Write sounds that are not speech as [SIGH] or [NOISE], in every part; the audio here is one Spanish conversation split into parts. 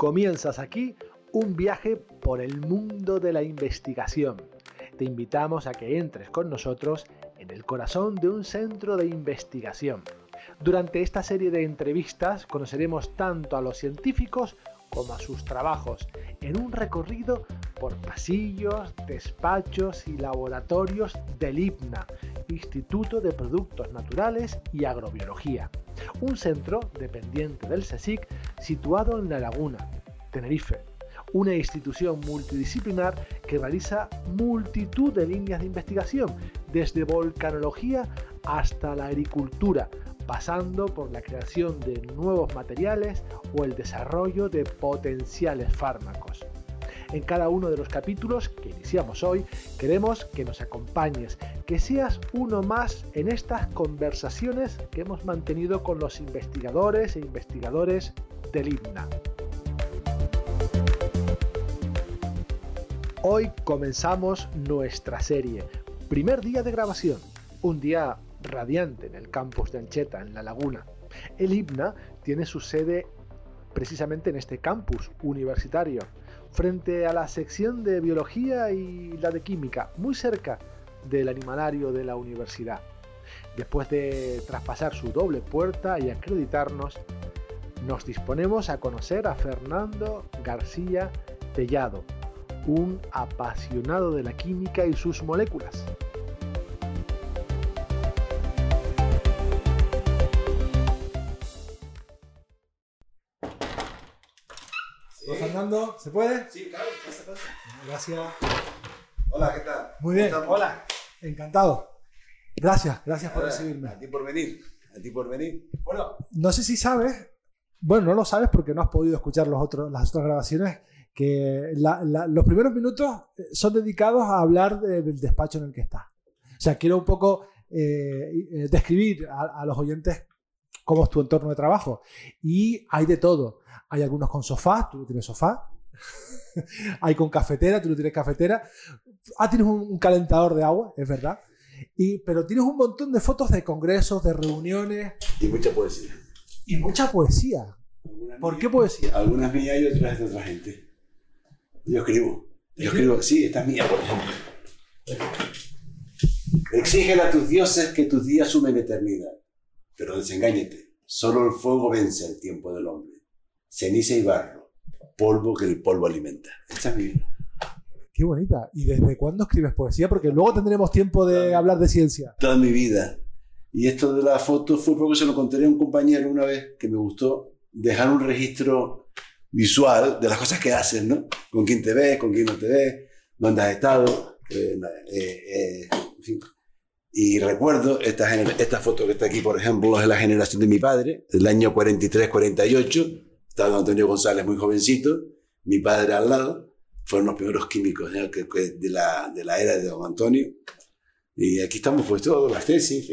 Comienzas aquí un viaje por el mundo de la investigación. Te invitamos a que entres con nosotros en el corazón de un centro de investigación. Durante esta serie de entrevistas conoceremos tanto a los científicos como a sus trabajos en un recorrido por pasillos, despachos y laboratorios del IPNA, Instituto de Productos Naturales y Agrobiología, un centro dependiente del CSIC situado en La Laguna, Tenerife, una institución multidisciplinar que realiza multitud de líneas de investigación, desde volcanología hasta la agricultura, pasando por la creación de nuevos materiales o el desarrollo de potenciales fármacos. En cada uno de los capítulos que iniciamos hoy, queremos que nos acompañes, que seas uno más en estas conversaciones que hemos mantenido con los investigadores e investigadores del INNA. Hoy comenzamos nuestra serie. Primer día de grabación, un día radiante en el campus de Ancheta, en La Laguna. El IBNA tiene su sede precisamente en este campus universitario, frente a la sección de biología y la de química, muy cerca del animalario de la universidad. Después de traspasar su doble puerta y acreditarnos, nos disponemos a conocer a Fernando García Tellado, un apasionado de la química y sus moléculas. Fernando, ¿se puede? Sí, claro, pasa, pasa. Gracias. Hola, ¿qué tal? Muy bien, hola. Encantado. Gracias, gracias por recibirme. A ti por venir. A ti por venir. Bueno, no sé si sabes, bueno, no lo sabes porque no has podido escuchar los otros, las otras grabaciones, que la- la- los primeros minutos eh, son dedicados a hablar de- del despacho en el que estás. O sea, quiero un poco eh, eh, describir a, a los oyentes cómo es tu entorno de trabajo. Y hay de todo. Hay algunos con sofá, tú no tienes sofá. [LAUGHS] hay con cafetera, tú no tienes cafetera. Ah, tienes un, un calentador de agua, es verdad. Y, pero tienes un montón de fotos de congresos, de reuniones Y mucha poesía. y mucha poesía. ¿Por qué poesía? Algunas mías y otras de otra gente. Yo escribo. Yo escribo, sí, esta es mía, por ejemplo. Exígele a tus dioses que tus días sumen eternidad. Pero desengáñete. Solo el fuego vence el tiempo del hombre. Ceniza y barro. Polvo que el polvo alimenta. Esta es mi vida. Qué bonita. ¿Y desde cuándo escribes poesía? Porque luego tendremos tiempo de Claro. hablar de ciencia. toda mi vida. Y esto de la foto fue porque se lo conté a un compañero una vez que me gustó dejar un registro visual de las cosas que haces, ¿no? Con quién te ves, con quién no te ves, dónde has estado, eh, eh, eh, en fin. Y recuerdo esta, esta foto que está aquí, por ejemplo, es de la generación de mi padre, del año 43-48. Estaba don Antonio González muy jovencito, mi padre al lado. Fueron los primeros químicos de, la, de la era de don Antonio. Y aquí estamos pues todos, las tesis.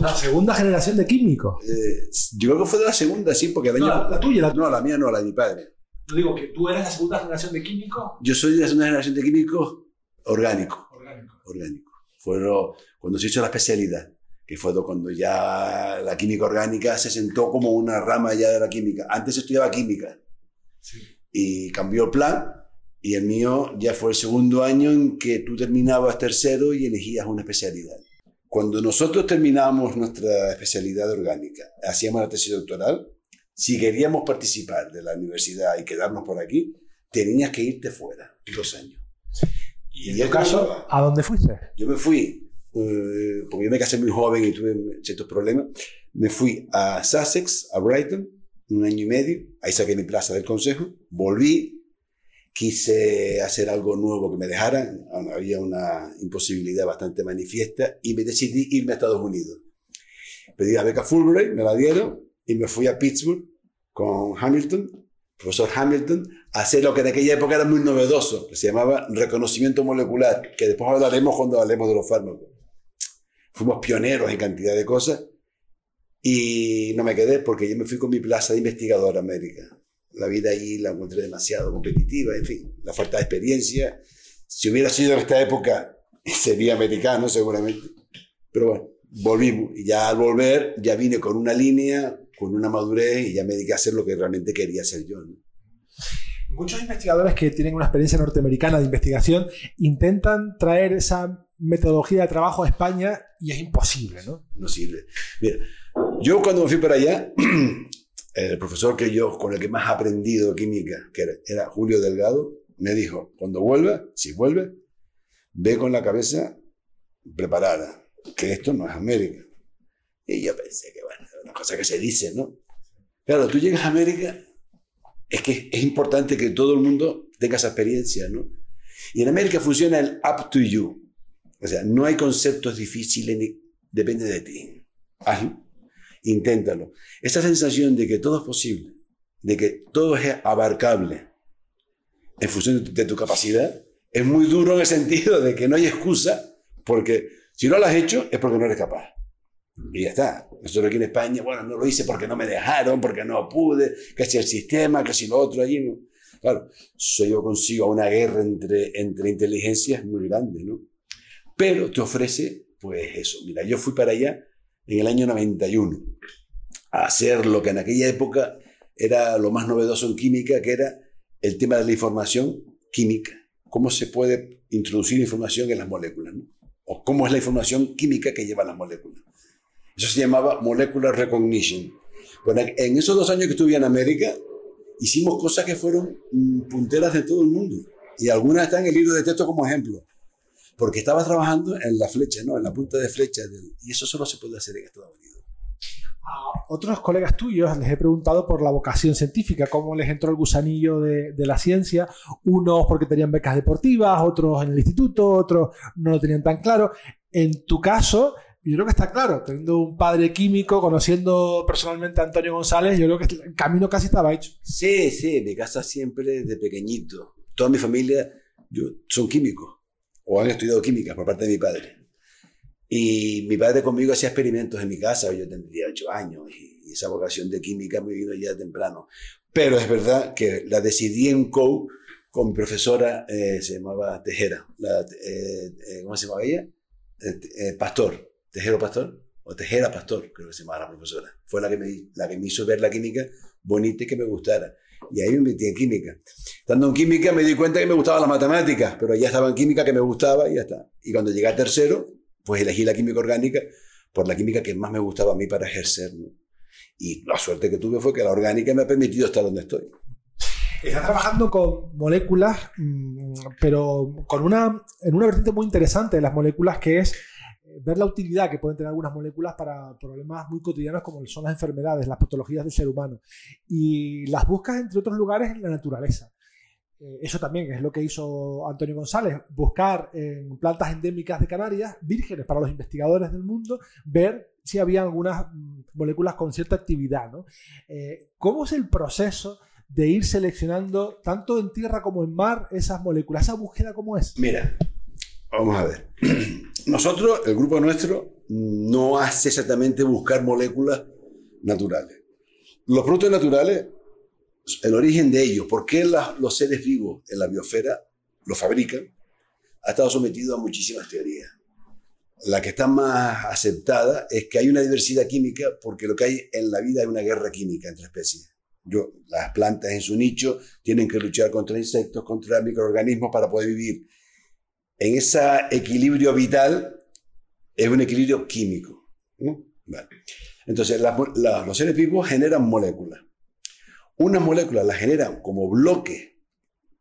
La segunda generación de químicos. Eh, yo creo que fue de la segunda, sí, porque el año... No, la tuya, la No, la mía no, la de mi padre. No digo que tú eres la segunda generación de químicos Yo soy de una generación de químicos orgánicos. orgánicos. orgánicos. Fueron cuando se hizo la especialidad, que fue cuando ya la química orgánica se sentó como una rama ya de la química. Antes estudiaba química Sí. y cambió el plan. Y el mío ya fue el segundo año en que tú terminabas tercero y elegías una especialidad. Cuando nosotros terminábamos nuestra especialidad orgánica, hacíamos la tesis doctoral, si queríamos participar de la universidad y quedarnos por aquí, tenías que irte fuera, dos años. Y Y en tu caso, creo- ¿a dónde fuiste? Yo me fui, eh, porque yo me casé muy joven y tuve ciertos problemas, me fui a Sussex, a Brighton, un año y medio, ahí saqué mi plaza del consejo, volví, quise hacer algo nuevo que me dejaran, había una imposibilidad bastante manifiesta y me decidí irme a Estados Unidos. Pedí la beca Fulbright, me la dieron y me fui a Pittsburgh con Hamilton, profesor Hamilton, hacer lo que en aquella época era muy novedoso, que se llamaba reconocimiento molecular, que después hablaremos cuando hablemos de los fármacos. Fuimos pioneros en cantidad de cosas y no me quedé porque yo me fui con mi plaza de investigador a América. La vida allí la encontré demasiado competitiva, en fin, la falta de experiencia. Si hubiera sido en esta época, [LAUGHS] sería americano seguramente. Pero bueno, volvimos y ya al volver ya vine con una línea, con una madurez y ya me dediqué a hacer lo que realmente quería hacer yo. ¿no? Muchos investigadores que tienen una experiencia norteamericana de investigación intentan traer esa metodología de trabajo a España y es imposible, ¿no? No sirve. Mira, yo cuando me fui para allá, [CLEARS THROAT] el profesor que yo, con el que más he aprendido química, que era, Julio Delgado, me dijo, cuando vuelva, si vuelve, ve con la cabeza preparada, que esto no es América. Y yo pensé que, bueno, es una cosa que se dice, ¿no? Claro, tú llegas a América, es que es importante que todo el mundo tenga esa experiencia, ¿no? Y en América funciona el up to you. O sea, no hay conceptos difíciles, ni, depende de ti. Hazlo, inténtalo. Esa sensación de que todo es posible, de que todo es abarcable en función de tu capacidad, es muy duro en el sentido de que no hay excusa, porque si no lo has hecho es porque no eres capaz. Y ya está. Nosotros aquí en España, bueno, no lo hice porque no me dejaron, porque no pude, que si el sistema, que si lo otro allí. Claro, eso yo consigo una guerra entre, entre inteligencias muy grande, ¿no? Pero te ofrece, pues eso. Mira, yo fui para allá en el año 91 a hacer lo que en aquella época era lo más novedoso en química, que era el tema de la información química. Cómo se puede introducir información en las moléculas, ¿no? O cómo es la información química que llevan las moléculas. Eso se llamaba Molecular Recognition. Bueno, en esos dos años que estuve en América, hicimos cosas que fueron mm, punteras de todo el mundo. Y algunas están en el libro de texto como ejemplo. Porque estaba trabajando en la flecha, ¿no? En la punta de flecha. y eso solo se puede hacer en Estados Unidos. A otros colegas tuyos les he preguntado por la vocación científica, cómo les entró el gusanillo de, de, la ciencia. Unos porque tenían becas deportivas, otros en el instituto, otros no lo tenían tan claro. En tu caso, yo creo que está claro, teniendo un padre químico, conociendo personalmente a Antonio González, yo creo que el camino casi estaba hecho. Sí, sí, mi casa siempre de pequeñito. Toda mi familia yo, son químicos o han estudiado química por parte de mi padre. Y mi padre conmigo hacía experimentos en mi casa, yo tendría ocho años y, esa vocación de química me vino ya temprano. Pero es verdad que la decidí en COU con mi profesora, eh, se llamaba Tejera, la, eh, eh, ¿cómo se llamaba ella? Pastor. Tejero Pastor, o Tejera Pastor, creo que se llamaba la profesora. Fue la que, me, la que me hizo ver la química bonita y que me gustara. Y ahí me metí en química. Estando en química me di cuenta que me gustaba la matemática, pero ya estaba en química que me gustaba y ya está. Y cuando llegué a tercero, pues elegí la química orgánica por la química que más me gustaba a mí para ejercer. Y la suerte que tuve fue que la orgánica me ha permitido estar donde estoy. Estás trabajando con moléculas, mm, pero con una, en una vertiente muy interesante de las moléculas que es ver la utilidad que pueden tener algunas moléculas para problemas muy cotidianos como son las enfermedades, las patologías del ser humano. Y las buscas, entre otros lugares, en la naturaleza. Eh, eso también es lo que hizo Antonio González, buscar en plantas endémicas de Canarias, vírgenes para los investigadores del mundo, ver si había algunas mm, moléculas con cierta actividad. ¿no? Eh, ¿Cómo es el proceso de ir seleccionando, tanto en tierra como en mar, esas moléculas? ¿Esa búsqueda cómo es? Mira, vamos a ver. [CLEARS THROAT] Nosotros, el grupo nuestro, no hace exactamente buscar moléculas naturales. Los productos naturales, el origen de ellos, por qué los seres vivos en la biosfera los fabrican, ha estado sometido a muchísimas teorías. La que está más aceptada es que hay una diversidad química porque lo que hay en la vida es una guerra química entre especies. Yo, las plantas en su nicho tienen que luchar contra insectos, contra microorganismos para poder vivir en ese equilibrio vital es un equilibrio químico. Entonces, los seres vivos generan moléculas. Unas moléculas las generan como bloques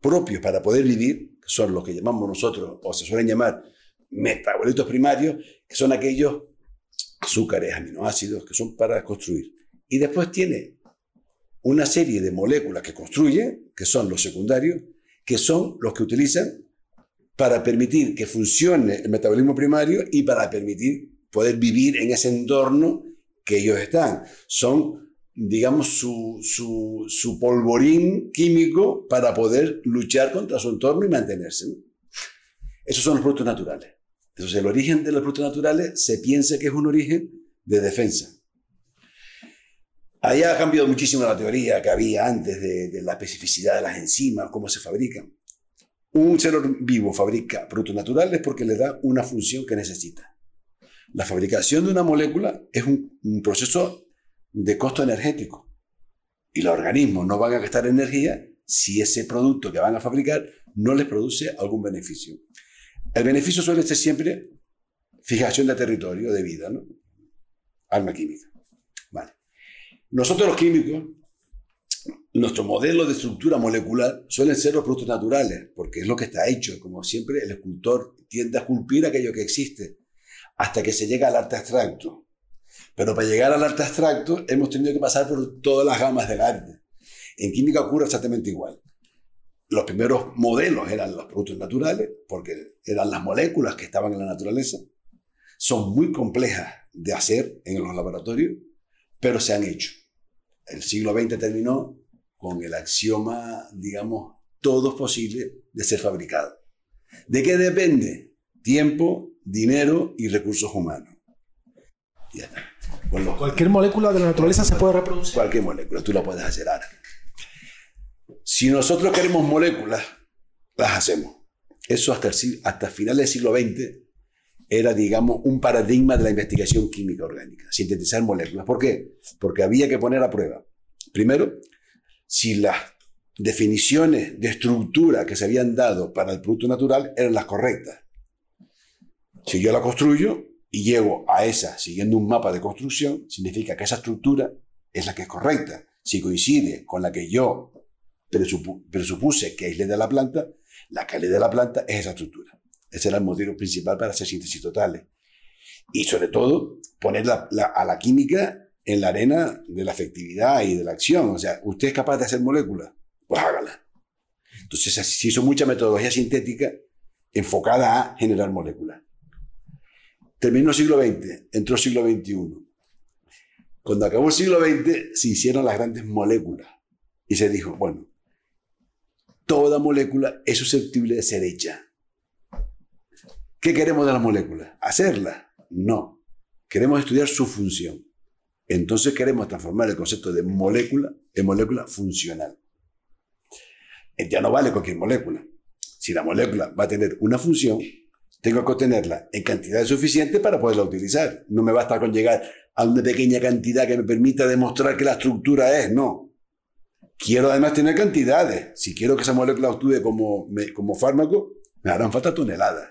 propios para poder vivir, que son los que llamamos nosotros, o se suelen llamar metabolitos primarios, que son aquellos azúcares, aminoácidos, que son para construir. Y después tiene una serie de moléculas que construye, que son los secundarios, que son los que utilizan para permitir que funcione el metabolismo primario y para permitir poder vivir en ese entorno que ellos están. Son, digamos, su, su, polvorín químico para poder luchar contra su entorno y mantenerse. Esos son los productos naturales. Entonces, el origen de los productos naturales se piensa que es un origen de defensa. Ahí ha cambiado muchísimo la teoría que había antes de la especificidad de las enzimas, cómo se fabrican. Un ser vivo fabrica productos naturales porque le da una función que necesita. La fabricación de una molécula es un, proceso de costo energético. Y los organismos no van a gastar energía si ese producto que van a fabricar no les produce algún beneficio. El beneficio suele ser siempre fijación de territorio, de vida, ¿no? Arma química. Vale. Nosotros los químicos, nuestro modelo de estructura molecular suelen ser los productos naturales, porque es lo que está hecho. Como siempre, el escultor tiende a esculpir aquello que existe, hasta que se llega al arte abstracto. Pero para llegar al arte abstracto hemos tenido que pasar por todas las gamas del arte. En química ocurre exactamente igual. Los primeros modelos eran los productos naturales, porque eran las moléculas que estaban en la naturaleza. Son muy complejas de hacer en los laboratorios, pero se han hecho. El siglo XX terminó con el axioma, digamos, todo es posible de ser fabricado. ¿De qué depende? Tiempo, dinero y recursos humanos. Ya está. Cualquier molécula de la naturaleza se puede reproducir. Cualquier molécula, tú la puedes hacer ahora. Si nosotros queremos moléculas, las hacemos. Eso hasta, el, hasta finales del siglo XX era, digamos, un paradigma de la investigación química orgánica, sintetizar moléculas. ¿Por qué? Porque había que poner a prueba, primero, si las definiciones de estructura que se habían dado para el producto natural eran las correctas. Si yo la construyo y llego a esa siguiendo un mapa de construcción, significa que esa estructura es la que es correcta. Si coincide con la que yo presupuse que aislé de la planta, la calidad de la planta es esa estructura. Ese era el motivo principal para hacer síntesis totales. Y sobre todo, poner a la química en la arena de la efectividad y de la acción. O sea, usted es capaz de hacer moléculas, pues hágala. Entonces se hizo mucha metodología sintética enfocada a generar moléculas. Terminó el siglo XX, entró el siglo XXI. Cuando acabó el siglo XX se hicieron las grandes moléculas y se dijo, bueno, toda molécula es susceptible de ser hecha. ¿Qué queremos de las moléculas? ¿Hacerlas? No. Queremos estudiar su función. Entonces queremos transformar el concepto de molécula en molécula funcional. Ya no vale cualquier molécula. Si la molécula va a tener una función, tengo que obtenerla en cantidad suficiente para poderla utilizar. No me basta con llegar a una pequeña cantidad que me permita demostrar que la estructura es, no. Quiero además tener cantidades. Si quiero que esa molécula actúe como, como fármaco, me harán falta toneladas.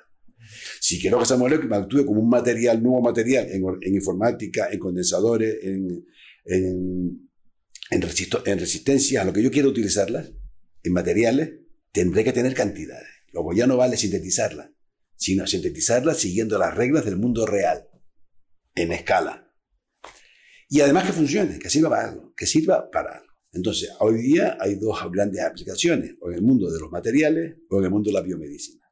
Si quiero que esa molécula actúe como un material, nuevo material, en, informática, en condensadores, en, en, en, resistencia, a lo que yo quiero utilizarla, en materiales, tendré que tener cantidades. Luego ya no vale sintetizarla, sino sintetizarla siguiendo las reglas del mundo real, en escala. Y además que funcione, que sirva para algo, que sirva para algo. Entonces, hoy día hay dos grandes aplicaciones, o en el mundo de los materiales o en el mundo de la biomedicina.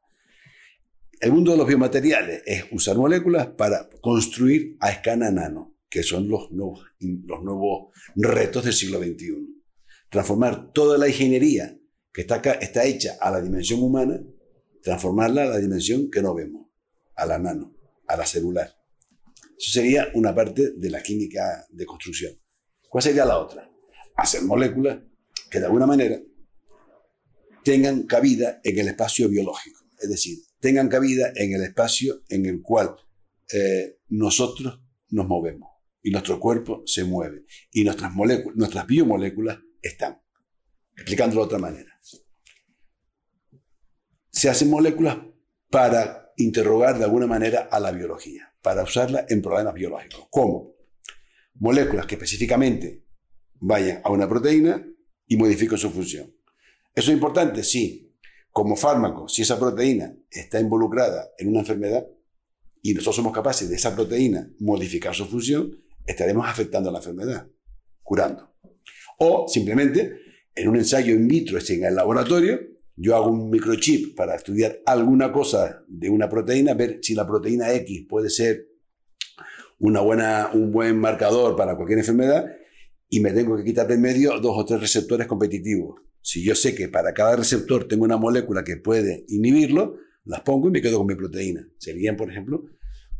El mundo de los biomateriales es usar moléculas para construir a escala nano, que son los nuevos, retos del siglo XXI. Transformar toda la ingeniería que está, está hecha a la dimensión humana, transformarla a la dimensión que no vemos, a la nano, a la celular. Eso sería una parte de la química de construcción. ¿Cuál sería la otra? hacer moléculas que de alguna manera tengan cabida en el espacio biológico, es decir, tengan cabida en el espacio en el cual eh, nosotros nos movemos y nuestro cuerpo se mueve y nuestras, moléculas, nuestras biomoléculas están. Explicándolo de otra manera. Se hacen moléculas para interrogar de alguna manera a la biología, para usarla en problemas biológicos. ¿Cómo? Moléculas que específicamente vayan a una proteína y modifiquen su función. ¿Eso es importante? Sí. Como fármaco, si esa proteína está involucrada en una enfermedad y nosotros somos capaces de esa proteína modificar su función, estaremos afectando a la enfermedad, curando. O simplemente en un ensayo in vitro, en el laboratorio, yo hago un microchip para estudiar alguna cosa de una proteína, ver si la proteína X puede ser una buena, un buen marcador para cualquier enfermedad y me tengo que quitar de medio dos o tres receptores competitivos. Si yo sé que para cada receptor tengo una molécula que puede inhibirlo, las pongo y me quedo con mi proteína. Serían, por ejemplo,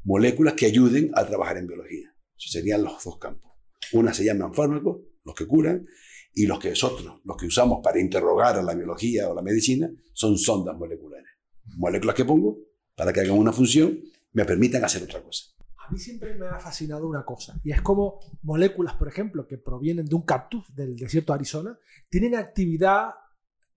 moléculas que ayuden a trabajar en biología. Serían los dos campos. Una se llaman fármacos, los que curan, y los que nosotros, los que usamos para interrogar a la biología o la medicina, son sondas moleculares. Moléculas que pongo para que hagan una función, me permitan hacer otra cosa mí siempre me ha fascinado una cosa, y es como moléculas, por ejemplo, que provienen de un cactus del desierto de Arizona, tienen actividad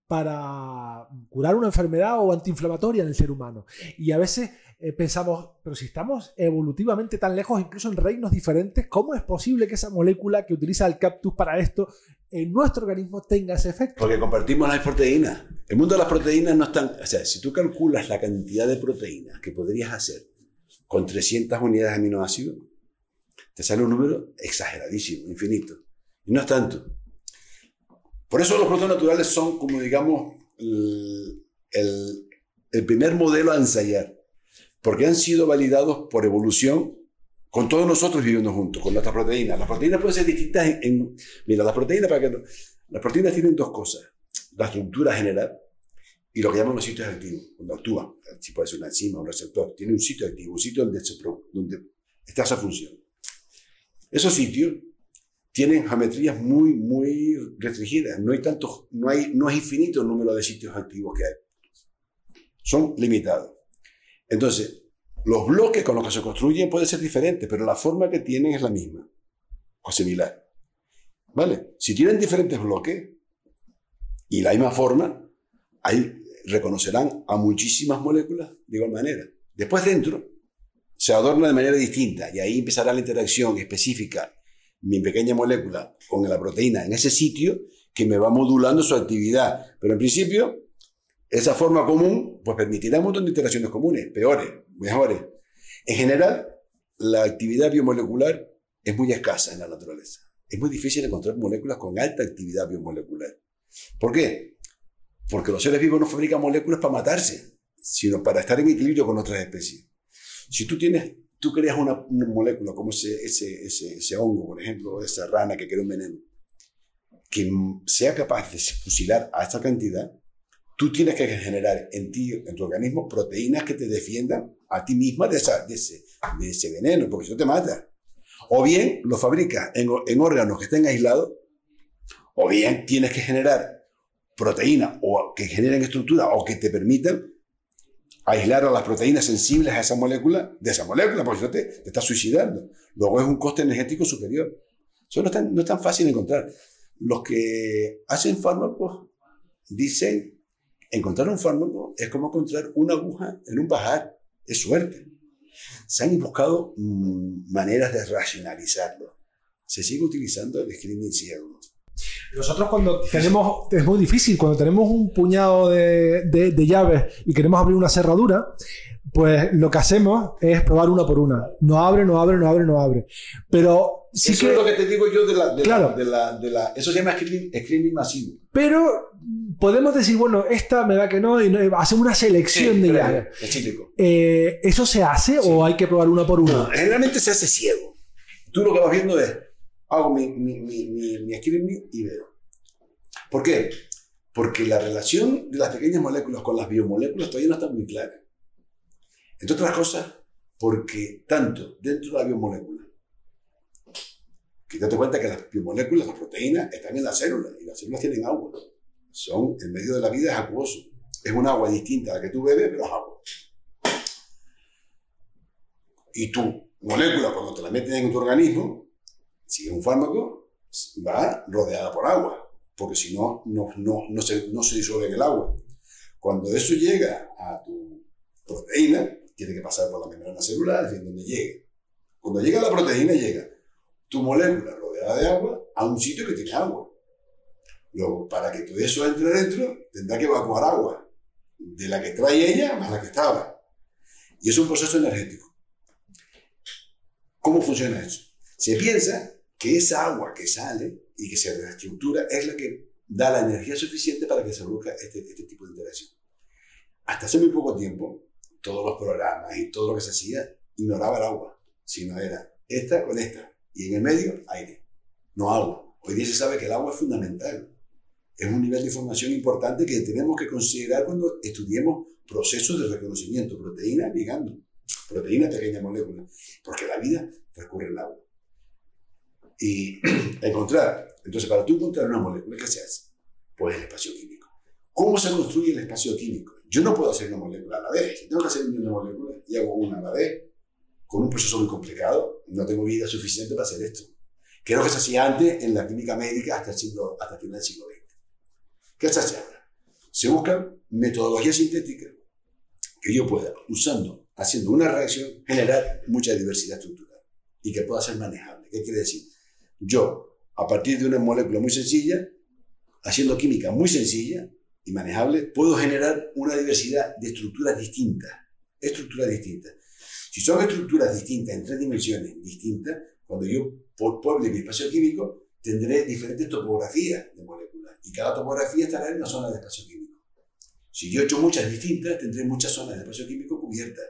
para curar una enfermedad o antiinflamatoria en el ser humano. Y a veces eh, pensamos, pero si estamos evolutivamente tan lejos, incluso en reinos diferentes, ¿cómo es posible que esa molécula que utiliza el cactus para esto en nuestro organismo tenga ese efecto? Porque compartimos las proteínas. El mundo de las proteínas no están... O sea, si tú calculas la cantidad de proteínas que podrías hacer con 300 unidades de aminoácidos, te sale un número exageradísimo, infinito. Y no es tanto. Por eso los productos naturales son como, digamos, el, el primer modelo a ensayar porque han sido validados por evolución con todos nosotros viviendo juntos, con nuestras proteínas. Las proteínas pueden ser distintas en... mira, las proteínas, para que las proteínas tienen dos cosas. La estructura general y lo que llamamos sitios activos, cuando actúan. Si puede ser una enzima, un receptor, tiene un sitio activo, un sitio donde, se, donde está esa función. Esos sitios tienen geometrías muy, muy restringidas. No hay tantos, no hay, no es infinito el número de sitios activos que hay. Son limitados. Entonces, los bloques con los que se construyen pueden ser diferentes, pero la forma que tienen es la misma o similar. ¿Vale? Si tienen diferentes bloques y la misma forma, ahí reconocerán a muchísimas moléculas de igual manera. Después dentro se adorna de manera distinta y ahí empezará la interacción específica mi pequeña molécula con la proteína en ese sitio que me va modulando su actividad. Pero en principio esa forma común pues permitirá un montón de interacciones comunes, peores, mejores. En general, la actividad biomolecular es muy escasa en la naturaleza. Es muy difícil encontrar moléculas con alta actividad biomolecular. ¿Por qué? Porque los seres vivos no fabrican moléculas para matarse, sino para estar en equilibrio con otras especies. Si tú tienes, tú creas una, molécula como ese, ese, ese, ese hongo, por ejemplo, esa rana que crea un veneno, que sea capaz de fusilar a esta cantidad, tú tienes que generar en ti, en tu organismo, proteínas que te defiendan a ti misma de, esa, de, ese, de ese veneno, porque eso te mata. O bien lo fabricas en, en órganos que estén aislados, o bien tienes que generar proteínas o que generen estructura o que te permitan aislar a las proteínas sensibles a esa molécula de esa molécula, porque eso te, te está suicidando. Luego es un coste energético superior. Eso no es, tan, no es tan fácil de encontrar. Los que hacen fármacos dicen Encontrar un fármaco es como encontrar una aguja en un pajar, es suerte. Se han buscado mm, maneras de racionalizarlo. Se sigue utilizando el screening ciego. Nosotros cuando tenemos, es muy difícil, cuando tenemos un puñado de, de, llaves y queremos abrir una cerradura, pues lo que hacemos es probar una por una. No abre, no abre, no abre, no abre. Pero sí eso que... es lo que te digo yo de la... De claro. la, de la, eso se llama screening, screening masivo. Pero podemos decir, bueno, esta me da que no, y no, hacemos una selección de llaves. Eh, ¿Eso se hace o hay que probar una por una? No, generalmente se hace ciego. Tú lo que vas viendo es, hago mi, mi, mi, mi, y veo. ¿Por qué? Porque la relación de las pequeñas moléculas con las biomoléculas todavía no está muy clara. Entre otras cosas, porque tanto dentro de la biomolécula, que date cuenta que las biomoléculas, las proteínas, están en las células y las células tienen agua son, el medio de la vida es acuoso. Es un agua distinta a la que tú bebes, pero es agua. Y tu molécula, cuando te la meten en tu organismo, si es un fármaco, va rodeada por agua, porque si no, no, se disuelve en el agua. Cuando eso llega a tu proteína, tiene que pasar por la membrana celular, es donde llegue. Cuando llega la proteína, llega tu molécula rodeada de agua a un sitio que tiene agua. Luego, para que todo eso entre dentro, tendrá que evacuar agua, de la que trae ella más la que estaba. Y es un proceso energético. ¿Cómo funciona eso? Se piensa que esa agua que sale y que se reestructura es la que da la energía suficiente para que se produzca este, este tipo de interacción. Hasta hace muy poco tiempo, todos los programas y todo lo que se hacía ignoraba el agua, sino era esta con esta, y en el medio aire, no agua. Hoy día se sabe que el agua es fundamental es un nivel de información importante que tenemos que considerar cuando estudiemos procesos de reconocimiento, proteína ligando, proteína pequeña molécula, porque la vida transcurre en agua. Y [CLEARS THROAT] encontrar, entonces para tú encontrar una molécula, ¿qué se hace? Pues el espacio químico. ¿Cómo se construye el espacio químico? Yo no puedo hacer una molécula a la vez. Si tengo que hacer una molécula y hago una a la vez, con un proceso muy complicado, no tengo vida suficiente para hacer esto. Creo que se hacía antes en la química médica hasta el, siglo, hasta el final del siglo XX. ¿Qué se hace ahora? se buscan metodologías sintéticas que yo pueda, usando, haciendo una reacción, generar mucha diversidad estructural y que pueda ser manejable. ¿Qué quiere decir? Yo, a partir de una molécula muy sencilla, haciendo química muy sencilla y manejable, puedo generar una diversidad de estructuras distintas. Estructuras distintas. Si son estructuras distintas en tres dimensiones distintas, cuando yo pueble mi espacio químico, tendré diferentes topografías de moléculas y cada topografía estará en una zona de espacio químico. Si yo he muchas distintas, tendré muchas zonas de espacio químico cubiertas.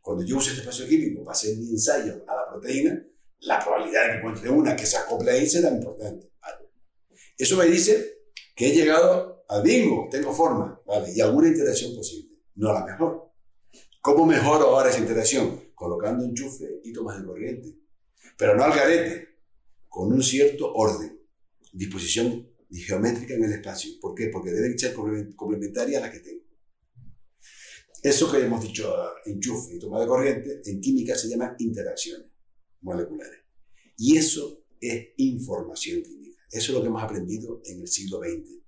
Cuando yo use este espacio químico para hacer mi ensayo a la proteína, la probabilidad de que encuentre una que se acople ahí será importante. Eso me dice que he llegado al bingo, tengo forma, ¿vale? Y alguna interacción posible. No la mejor. ¿Cómo mejoro ahora esa interacción? Colocando enchufe y tomas de corriente. Pero no al garete, con un cierto orden, disposición geométrica en el espacio. ¿Por qué? Porque deben ser complementarias a las que tengo. Eso que hemos dicho enchufe y toma de corriente, en química se llama interacciones moleculares. Y eso es información química. Eso es lo que hemos aprendido en el siglo XX.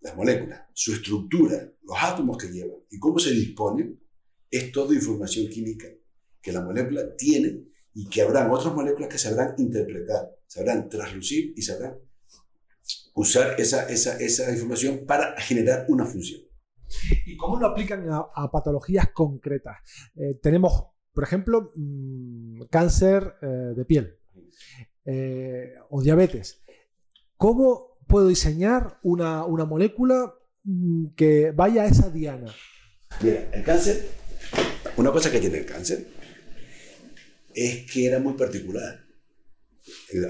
Las moléculas, su estructura, los átomos que llevan y cómo se disponen, es toda información química que la molécula tiene y que habrán otras moléculas que sabrán interpretar, sabrán traslucir y sabrán usar esa, esa, esa información para generar una función. ¿Y cómo lo aplican a, patologías concretas? Eh, tenemos, por ejemplo, mm, cáncer eh, de piel eh, o diabetes. ¿Cómo puedo diseñar una, una molécula mm, que vaya a esa diana? Mira, el cáncer, una cosa que tiene el cáncer es que era muy particular.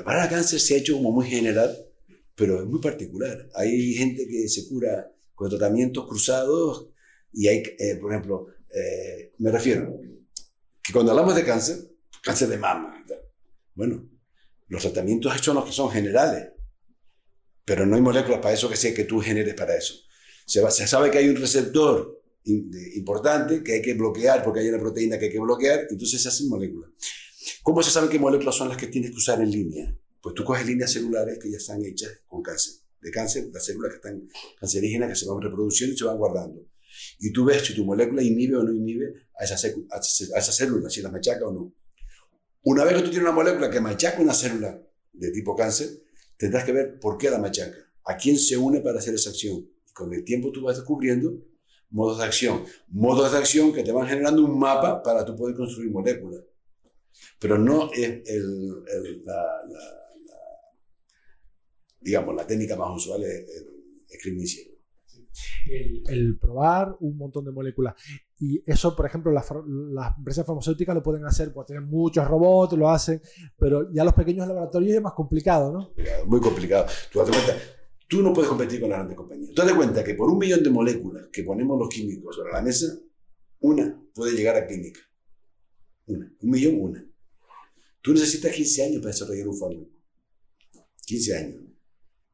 Para el cáncer se ha hecho como muy general, pero es muy particular. Hay gente que se cura con tratamientos cruzados y hay, eh, por ejemplo, eh, me refiero que cuando hablamos de cáncer, cáncer de mama, bueno, los tratamientos son los que son generales pero no hay moléculas para eso que sea que tú generes para eso. Se, se sabe que hay un receptor importante que hay que bloquear porque hay una proteína que hay que bloquear, entonces se hacen moléculas. ¿Cómo se sabe qué moléculas son las que tienes que usar en línea? Pues tú coges líneas celulares que ya están hechas con cáncer. De cáncer, las células que están cancerígenas que se van reproduciendo y se van guardando. Y tú ves si tu molécula inhibe o no inhibe a esas a esa célula, si las machaca o no. Una vez que tú tienes una molécula que machaca una célula de tipo cáncer, tendrás que ver por qué la machaca, a quién se une para hacer esa acción. Y con el tiempo tú vas descubriendo modos de acción, modos de acción que te van generando un mapa para tú poder construir moléculas. Pero no es la, digamos, la técnica más usual es, escribir el, el, probar un montón de moléculas. Y eso, por ejemplo, las, empresas farmacéuticas lo pueden hacer, pues tienen muchos robots, lo hacen, pero ya los pequeños laboratorios es más complicado, ¿no? Muy complicado. Tú das cuenta, tú no puedes competir con las grandes compañías. Tú das cuenta que por un millón de moléculas que ponemos los químicos sobre la mesa, una puede llegar a clínica. Una. Un millón, una. Tú necesitas 15 años para desarrollar un fármaco. 15 años.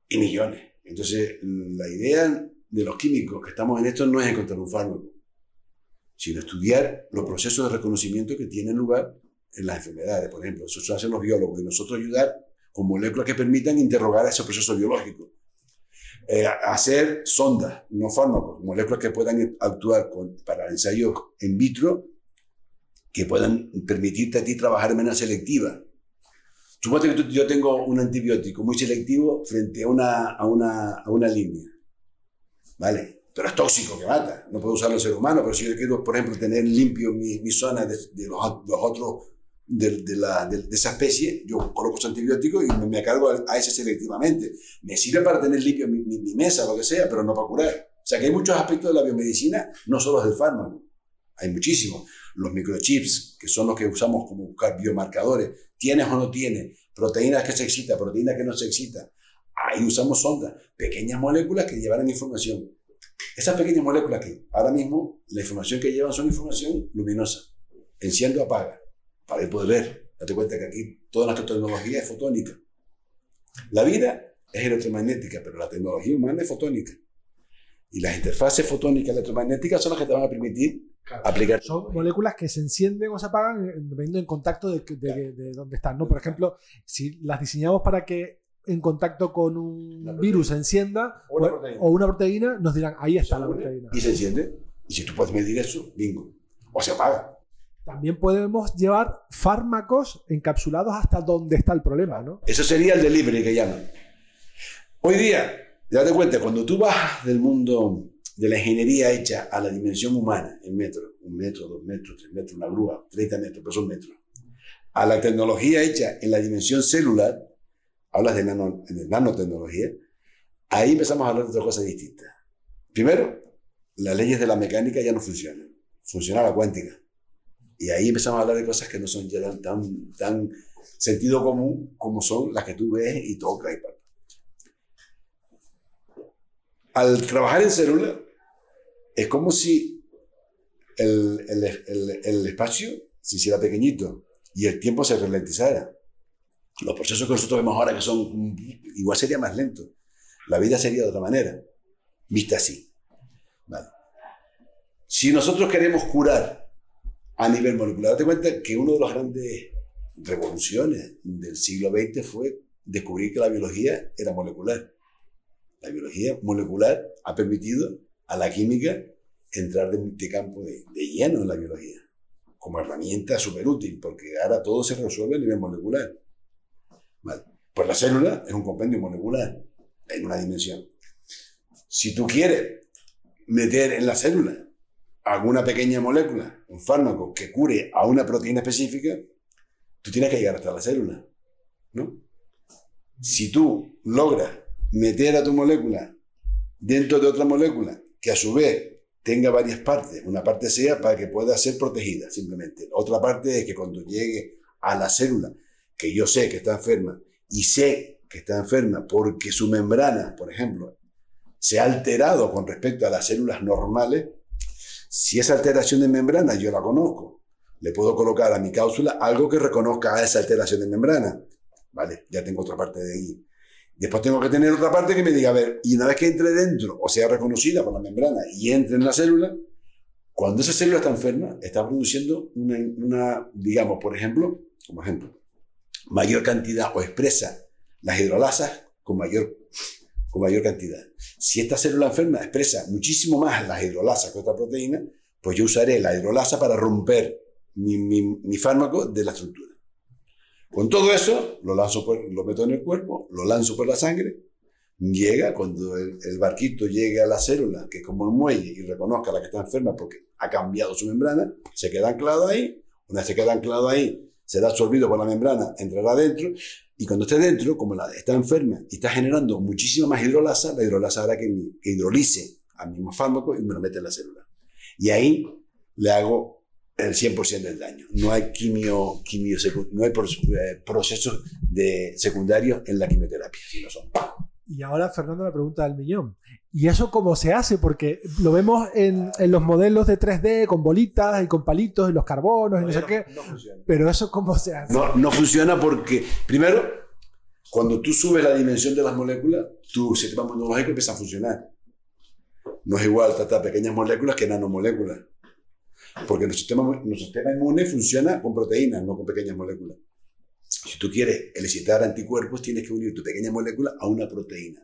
Y millones. Entonces, la idea de los químicos que estamos en esto no es encontrar un fármaco sino estudiar los procesos de reconocimiento que tienen lugar en las enfermedades. Por ejemplo, eso hacen los biólogos y nosotros ayudar con moléculas que permitan interrogar ese proceso biológico. Eh, hacer sondas, no fármacos, moléculas que puedan actuar para ensayos en vitro que puedan permitirte a ti trabajar de manera selectiva. Supongo que yo tengo un antibiótico muy selectivo frente a una, a una, a una línea. ¿Vale? pero es tóxico que mata. No puedo usarlo en ser humano, pero si yo quiero, por ejemplo, tener limpio mi, mi zona de, los, los, otros de, de, la, de, esa especie, yo coloco ese antibiótico y me, me cargo a, ese selectivamente. Me sirve para tener limpio mi, mi, mi, mesa, lo que sea, pero no para curar. O sea que hay muchos aspectos de la biomedicina, no solo del fármaco. Hay muchísimos. Los microchips, que son los que usamos como buscar biomarcadores, tienes o no tienes, proteínas que se excitan, proteínas que no se excitan. Ahí usamos sondas, pequeñas moléculas que llevarán información esas pequeñas moléculas que ahora mismo la información que llevan son información luminosa. Enciendo, apaga, para poder ver. Date cuenta que aquí toda nuestra tecnología es fotónica. La vida es electromagnética, pero la tecnología humana es fotónica. Y las interfaces fotónicas electromagnéticas son las que te van a permitir aplicar. Son moléculas que se encienden o se apagan dependiendo en contacto de, de, de, dónde están. ¿no? Por ejemplo, si las diseñamos para que en contacto con un virus se encienda o una, pues, o una, proteína, nos dirán, ahí está la proteína. Y se enciende. Y si tú puedes medir eso, bingo. O se apaga. También podemos llevar fármacos encapsulados hasta donde está el problema, ¿no? Eso sería el delivery que llaman. Hoy día, date cuenta, cuando tú vas del mundo de la ingeniería hecha a la dimensión humana, en metros, un metro, dos metros, tres metros, una grúa, 30 metros, pero son metros, a la tecnología hecha en la dimensión celular, hablas de, de nanotecnología, ahí empezamos a hablar de otras cosas distintas. Primero, las leyes de la mecánica ya no funcionan, funciona la cuántica. Y ahí empezamos a hablar de cosas que no son ya tan, tan, sentido común como son las que tú ves y tocas y Al trabajar en célula, es como si el, el, el, espacio se hiciera pequeñito y el tiempo se ralentizara. Los procesos que nosotros vemos ahora que son igual sería más lento. La vida sería de otra manera, vista así. Si nosotros queremos curar a nivel molecular, date cuenta que una de las grandes revoluciones del siglo XX fue descubrir que la biología era molecular. La biología molecular ha permitido a la química entrar de, campo de, lleno en la biología, como herramienta súper útil, porque ahora todo se resuelve a nivel molecular. Pues la célula es un compendio molecular en una dimensión. Si tú quieres meter en la célula alguna pequeña molécula, un fármaco que cure a una proteína específica, tú tienes que llegar hasta la célula, ¿no? Si tú logras meter a tu molécula dentro de otra molécula que a su vez tenga varias partes, una parte sea para que pueda ser protegida simplemente, otra parte es que cuando llegue a la célula, que yo sé que está enferma y sé que está enferma porque su membrana, por ejemplo, se ha alterado con respecto a las células normales, si esa alteración de membrana yo la conozco, le puedo colocar a mi cápsula algo que reconozca a esa alteración de membrana. Vale, ya tengo otra parte de ahí. Después tengo que tener otra parte que me diga, a ver, y una vez que entre dentro, o sea reconocida por la membrana y entre en la célula, cuando esa célula está enferma, está produciendo una, una digamos, por ejemplo, como ejemplo, mayor cantidad o expresa las hidrolasas con mayor, con mayor cantidad. Si esta célula enferma expresa muchísimo más las hidrolasas que otra proteína, pues yo usaré la hidrolasa para romper mi, mi, fármaco de la estructura. Con todo eso, lo, lanzo lo meto en el cuerpo, lo lanzo por la sangre, llega, cuando el, el, barquito llegue a la célula, que es como el muelle, y reconozca la que está enferma porque ha cambiado su membrana, se queda anclado ahí, una vez se queda anclado ahí, será absorbido por la membrana, entrará dentro, y cuando esté dentro, como la está enferma y está generando muchísima más hidrolasa, la hidrolasa hará que, hidrolice al mismo fármaco y me lo mete en la célula. Y ahí le hago el 100% del daño. No hay quimio, quimio no hay eh, procesos de secundarios en la quimioterapia, si no son. Y ahora, Fernando, la pregunta del millón. ¿Y eso cómo se hace? Porque lo vemos en, en, los modelos de 3D con bolitas y con palitos y los carbonos y no, sé qué. pero eso cómo se hace. No, no funciona porque, primero, cuando tú subes la dimensión de las moléculas, tu sistema inmunológico empieza a funcionar. No es igual tratar pequeñas moléculas que nanomoléculas. Porque nuestro sistema, nuestro sistema inmune funciona con proteínas, no con pequeñas moléculas. Si tú quieres elicitar anticuerpos, tienes que unir tu pequeña molécula a una proteína.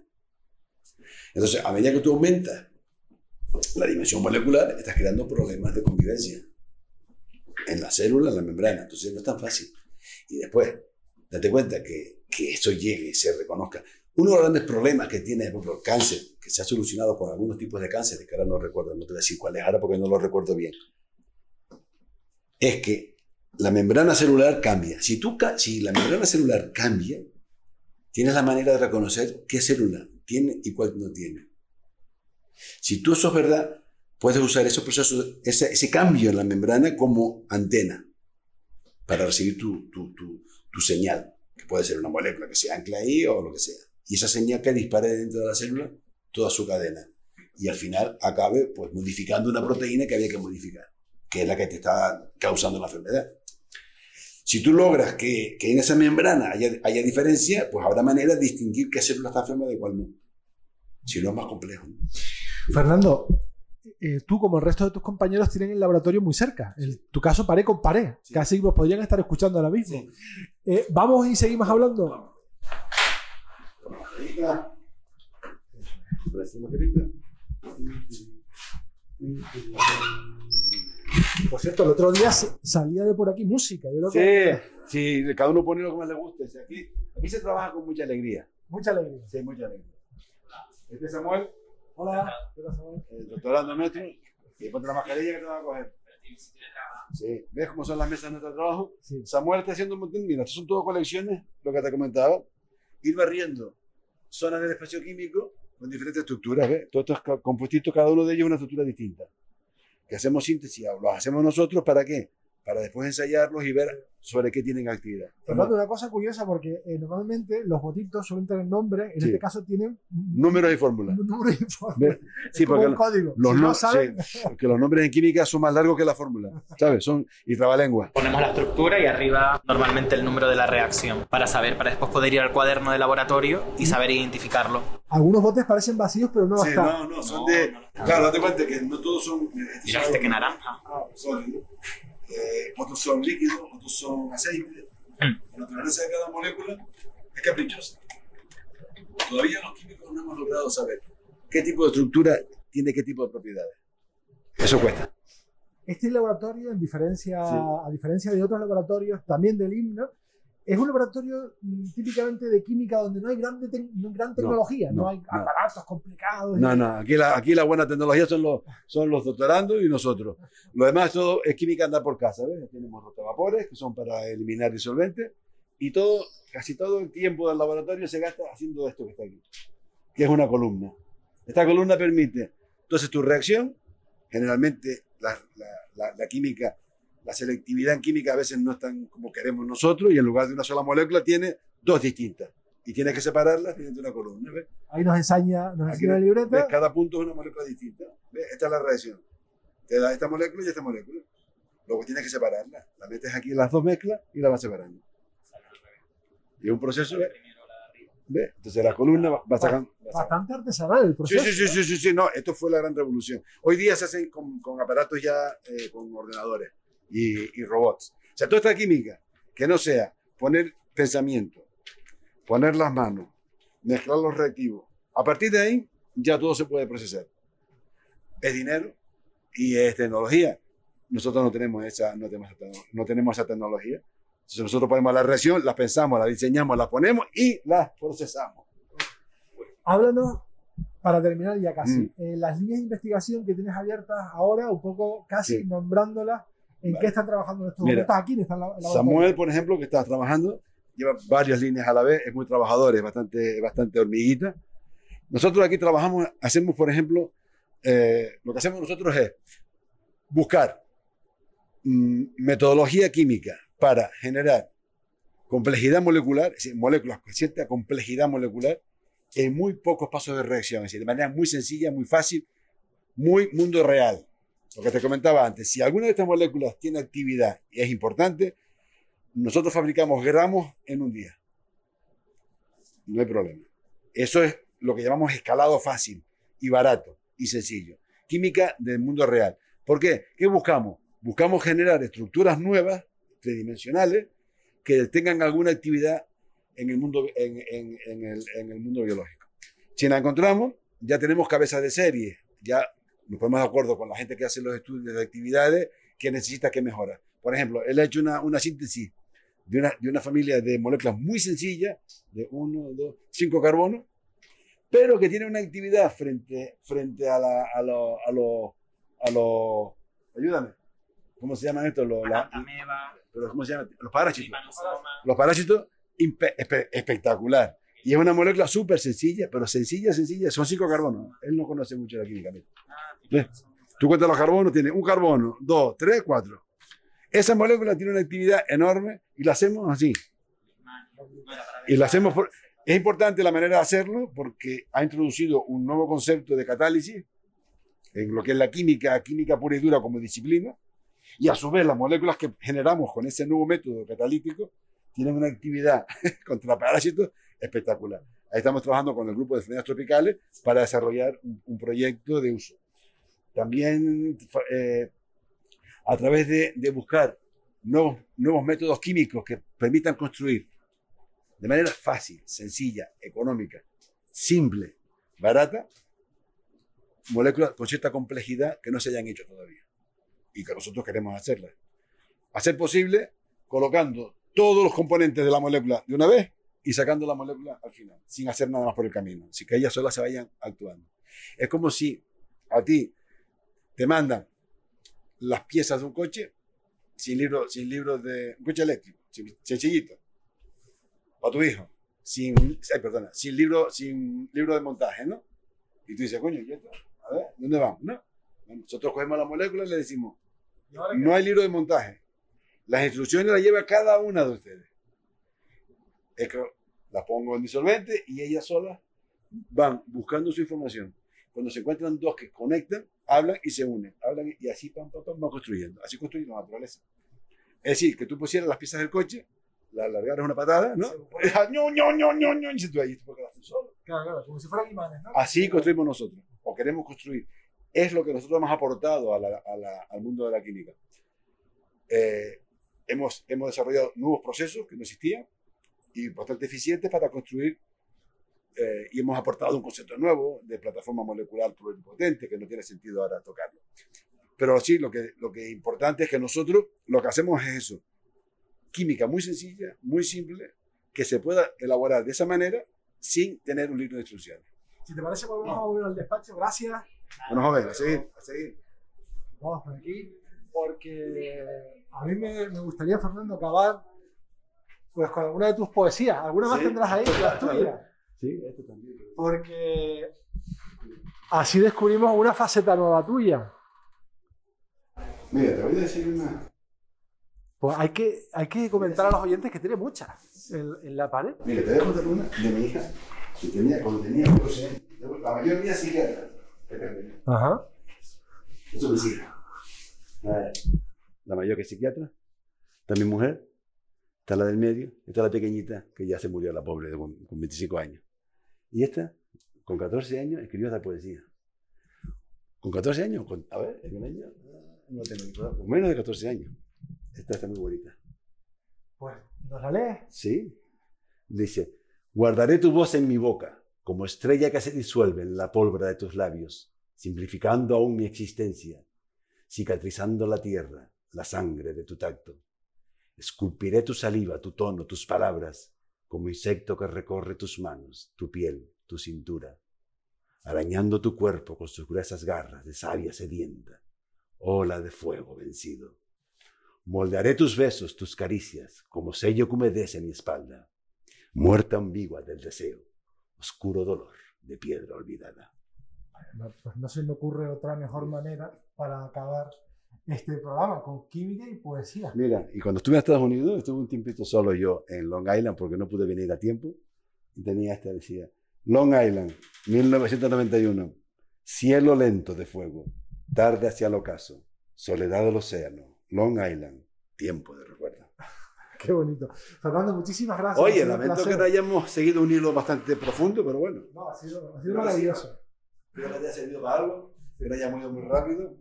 Entonces, a medida que tú aumentas la dimensión molecular, estás creando problemas de convivencia en la célula, en la membrana. Entonces, no es tan fácil. Y después, date cuenta que, que esto llegue, se reconozca. Uno de los grandes problemas que tiene, por ejemplo, el cáncer, que se ha solucionado con algunos tipos de cáncer, que ahora no recuerdo, no te voy a decir cuál es ahora porque no lo recuerdo bien, es que la membrana celular cambia. Si, tú, si la membrana celular cambia, tienes la manera de reconocer qué célula tiene y cuál no tiene. Si tú eso es verdad, puedes usar esos procesos, ese, cambio en la membrana como antena para recibir tu, señal, que puede ser una molécula que se ancla ahí o lo que sea. Y esa señal que dispare dentro de la célula toda su cadena. Y al final acabe pues, modificando una proteína que había que modificar, que es la que te está causando la enfermedad. Si tú logras que, que en esa membrana haya, haya, diferencia, pues habrá manera de distinguir qué célula está enferma de cuál no. Si no es más complejo. Fernando, eh, tú como el resto de tus compañeros tienen el laboratorio muy cerca. En tu caso, paré con pared. Casi vos podrían estar escuchando ahora mismo. Eh, ¿Vamos y seguimos hablando? Por cierto, el otro día salía de por aquí música. Yo sí, sí, cada uno pone lo que más le guste. aquí, aquí se trabaja con mucha alegría. Mucha alegría. Sí, mucha alegría. Este es Samuel. Hola. Hola, Samuel. El doctorando nuestro. Y ponte la mascarilla que te va a coger. Sí. ¿Ves cómo son las mesas de nuestro trabajo? Sí. Samuel está haciendo un montón. Mira, estas son todas colecciones, lo que te comentaba. Ir barriendo zonas del espacio químico con diferentes estructuras. ¿ves? Todos estos compuestos, cada uno de ellos una estructura distinta. Que hacemos síntesis, los hacemos nosotros para qué? Para después ensayarlos y ver sobre qué tienen actividad. Fernando, una cosa curiosa porque eh, normalmente los botitos suelen tener nombre, en este caso tienen números y fórmulas. Números y fórmulas. Sí, porque un código. Los, no saben... porque los nombres en química son más largos que la fórmula, ¿sabes? Son y trabalengua. Ponemos la estructura y arriba normalmente el número de la reacción para saber, para después poder ir al cuaderno de laboratorio y saber identificarlo. Algunos botes parecen vacíos, pero no sí, No, no, son de. claro, date cuenta que no todos son. Mira este que naranja. Ah, sólido eh, otros son líquidos, otros son aceites. Mm. La naturaleza de cada molécula es caprichosa. Todavía los químicos no hemos logrado saber qué tipo de estructura tiene qué tipo de propiedades. Eso cuesta. Este laboratorio, en diferencia, a diferencia de otros laboratorios, también del himno, es un laboratorio mm, típicamente de química donde no hay gran, gran tecnología, no, hay aparatos complicados. No, no, aquí la, aquí la buena tecnología son los, son los doctorandos y nosotros. Lo demás todo es química andar por casa, ¿ves? Tenemos rotavapores que son para eliminar disolventes y todo, casi todo el tiempo del laboratorio se gasta haciendo esto que está aquí, que es una columna. Esta columna permite, entonces tu reacción, generalmente la, la, la química la selectividad en química a veces no es tan como queremos nosotros y en lugar de una sola molécula tiene dos distintas y tienes que separarlas mediante una columna. Ahí nos enseña, nos enseña la libreta. Cada punto es una molécula distinta. Esta es la reacción. Te da esta molécula y esta molécula. Luego tienes que separarla. La metes aquí en las dos mezclas y la vas separando. Y es un proceso. ¿Ve? Entonces la columna va, sacando. Bastante artesanal el proceso. Sí, sí, sí, sí, sí, no, esto fue la gran revolución. Hoy día se hacen con, con aparatos ya, eh, con ordenadores y, robots. O sea, toda esta química que no sea poner pensamiento, poner las manos, mezclar los reactivos. A partir de ahí ya todo se puede procesar. Es dinero y es tecnología. Nosotros no tenemos esa, no tenemos, no tenemos esa tecnología. Entonces nosotros ponemos la reacción, la pensamos, la diseñamos, la ponemos y la procesamos. Háblanos, para terminar ya casi, mm. eh, las líneas de investigación que tienes abiertas ahora, un poco casi nombrándolas, ¿En qué están trabajando en estos momentos? Aquí están la, Samuel, por ejemplo, que está trabajando, lleva varias líneas a la vez, es muy trabajador, es bastante, bastante hormiguita. Nosotros aquí trabajamos, hacemos, por ejemplo, eh, lo que hacemos nosotros es buscar mm, metodología química para generar complejidad molecular, es decir, moléculas con cierta complejidad molecular en muy pocos pasos de reacción, es decir, de manera muy sencilla, muy fácil, muy mundo real. Lo que te comentaba antes, si alguna de estas moléculas tiene actividad y es importante, nosotros fabricamos gramos en un día. No hay problema. Eso es lo que llamamos escalado fácil y barato y sencillo. Química del mundo real. ¿Por qué? ¿Qué buscamos? Buscamos generar estructuras nuevas, tridimensionales, que tengan alguna actividad en el mundo, en, el, mundo biológico. Si la encontramos, ya tenemos cabezas de serie, ya nos ponemos de acuerdo con la gente que hace los estudios de actividades que necesita que mejora. Por ejemplo, él ha hecho una, una síntesis de una, de una, familia de moléculas muy sencilla, de 1, 2, 5 carbonos, pero que tiene una actividad frente, frente a, la, a los... A lo, a lo, ayúdame. ¿Cómo se llaman estos? Los, la, ¿Cómo se llaman? Los parásitos. Los parásitos, espectacular. Y es una molécula súper sencilla, pero sencilla, sencilla. Son cinco carbonos. Él no conoce mucho la química. Tú cuentas los carbonos, tiene un carbono, dos, tres, cuatro. Esa molécula tiene una actividad enorme y la hacemos así. Y la hacemos por... Es importante la manera de hacerlo porque ha introducido un nuevo concepto de catálisis en lo que es la química, química pura y dura como disciplina. Y a su vez las moléculas que generamos con ese nuevo método catalítico tienen una actividad [LAUGHS] contra parásitos espectacular. Ahí estamos trabajando con el grupo de enfermedades tropicales para desarrollar un, proyecto de uso. También eh, a través de, buscar nuevos, nuevos métodos químicos que permitan construir de manera fácil, sencilla, económica, simple, barata, moléculas con cierta complejidad que no se hayan hecho todavía y que nosotros queremos hacerlas. Hacer posible colocando todos los componentes de la molécula de una vez y sacando la molécula al final, sin hacer nada más por el camino, sin que ellas solas se vayan actuando. Es como si a ti te mandan las piezas de un coche sin libro, sin libros de un coche eléctrico, sencillito, para tu hijo, sin, ay, perdona, sin libro, sin libro de montaje, ¿no? Y tú dices, coño, ¿y esto? A ver, ¿dónde vamos? No. Nosotros cogemos la molécula y le decimos, no hay libro de montaje. Las instrucciones las lleva cada una de ustedes. Las pongo en disolvente y ellas solas van buscando su información. Cuando se encuentran dos que conectan, hablan y se unen. Hablan y así pam, pam, pam, van construyendo. Así construye la naturaleza. Es decir, que tú pusieras las piezas del coche, la largaras una patada, ¿no? [LAUGHS] ño, ño, ño, ño, ño, y se tú ahí porque las solo. Claro, claro, como si fueran imanes, ¿no? Así construimos nosotros, o queremos construir. Es lo que nosotros hemos aportado a la, a la, al mundo de la química. Eh, hemos, hemos desarrollado nuevos procesos que no existían y bastante eficientes para construir eh, y hemos aportado un concepto nuevo de plataforma molecular pluripotente que no tiene sentido ahora tocarlo. Pero sí, lo que, lo que es importante es que nosotros lo que hacemos es eso. Química muy sencilla, muy simple, que se pueda elaborar de esa manera sin tener un libro de instrucciones. Si te parece, volvemos a volver al despacho. Gracias. Bueno, joven, a seguir, a seguir. Vamos por aquí, porque a mí me, me gustaría, Fernando, acabar pues con alguna de tus poesías. ¿Alguna más Sí. tendrás ahí? Las [LAUGHS] tuyas. Sí, esto también. Porque así descubrimos una faceta nueva tuya. Mira, te voy a decir una. Pues hay que, hay que comentar a los oyentes que tiene muchas en, en la pared. Mira, te voy a contar una de mi hija, que tenía, cuando tenía 14 años. La mayoría psiquiatra. Ajá. Eso me sigue. La, la mayor que es psiquiatra, mi mujer, está la del medio, está la pequeñita, que ya se murió la pobre con, con 25 años. Y esta, con 14 años, escribió esta poesía. Con 14 años, con, a ver, ¿es un año? No tengo. Con menos de 14 años. Esta está muy bonita. Pues, ¿nos la lees? ¿Sí? Dice, guardaré tu voz en mi boca, como estrella que se disuelve en la pólvora de tus labios, simplificando aún mi existencia, cicatrizando la tierra, la sangre de tu tacto. Esculpiré tu saliva, tu tono, tus palabras, como insecto que recorre tus manos, tu piel, tu cintura, arañando tu cuerpo con sus gruesas garras de savia sedienta, ola de fuego vencido. Moldearé tus besos, tus caricias, como sello que humedece mi espalda, muerta ambigua del deseo, oscuro dolor de piedra olvidada. Pues no se me ocurre otra mejor manera para acabar este programa con química y poesía. Mira, y cuando estuve en Estados Unidos, estuve un tiempito solo yo en Long Island porque no pude venir a tiempo, y tenía esta, decía, Long Island, 1991, cielo lento de fuego, tarde hacia el ocaso, soledad del océano, Long Island, tiempo de recuerdo. [LAUGHS] Qué bonito. Fernando, muchísimas gracias. Oye, lamento que no hayamos seguido un hilo bastante profundo, pero bueno. No, ha sido, ha sido maravilloso. Espero que haya servido para algo, que haya ido muy rápido.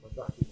Fantástico.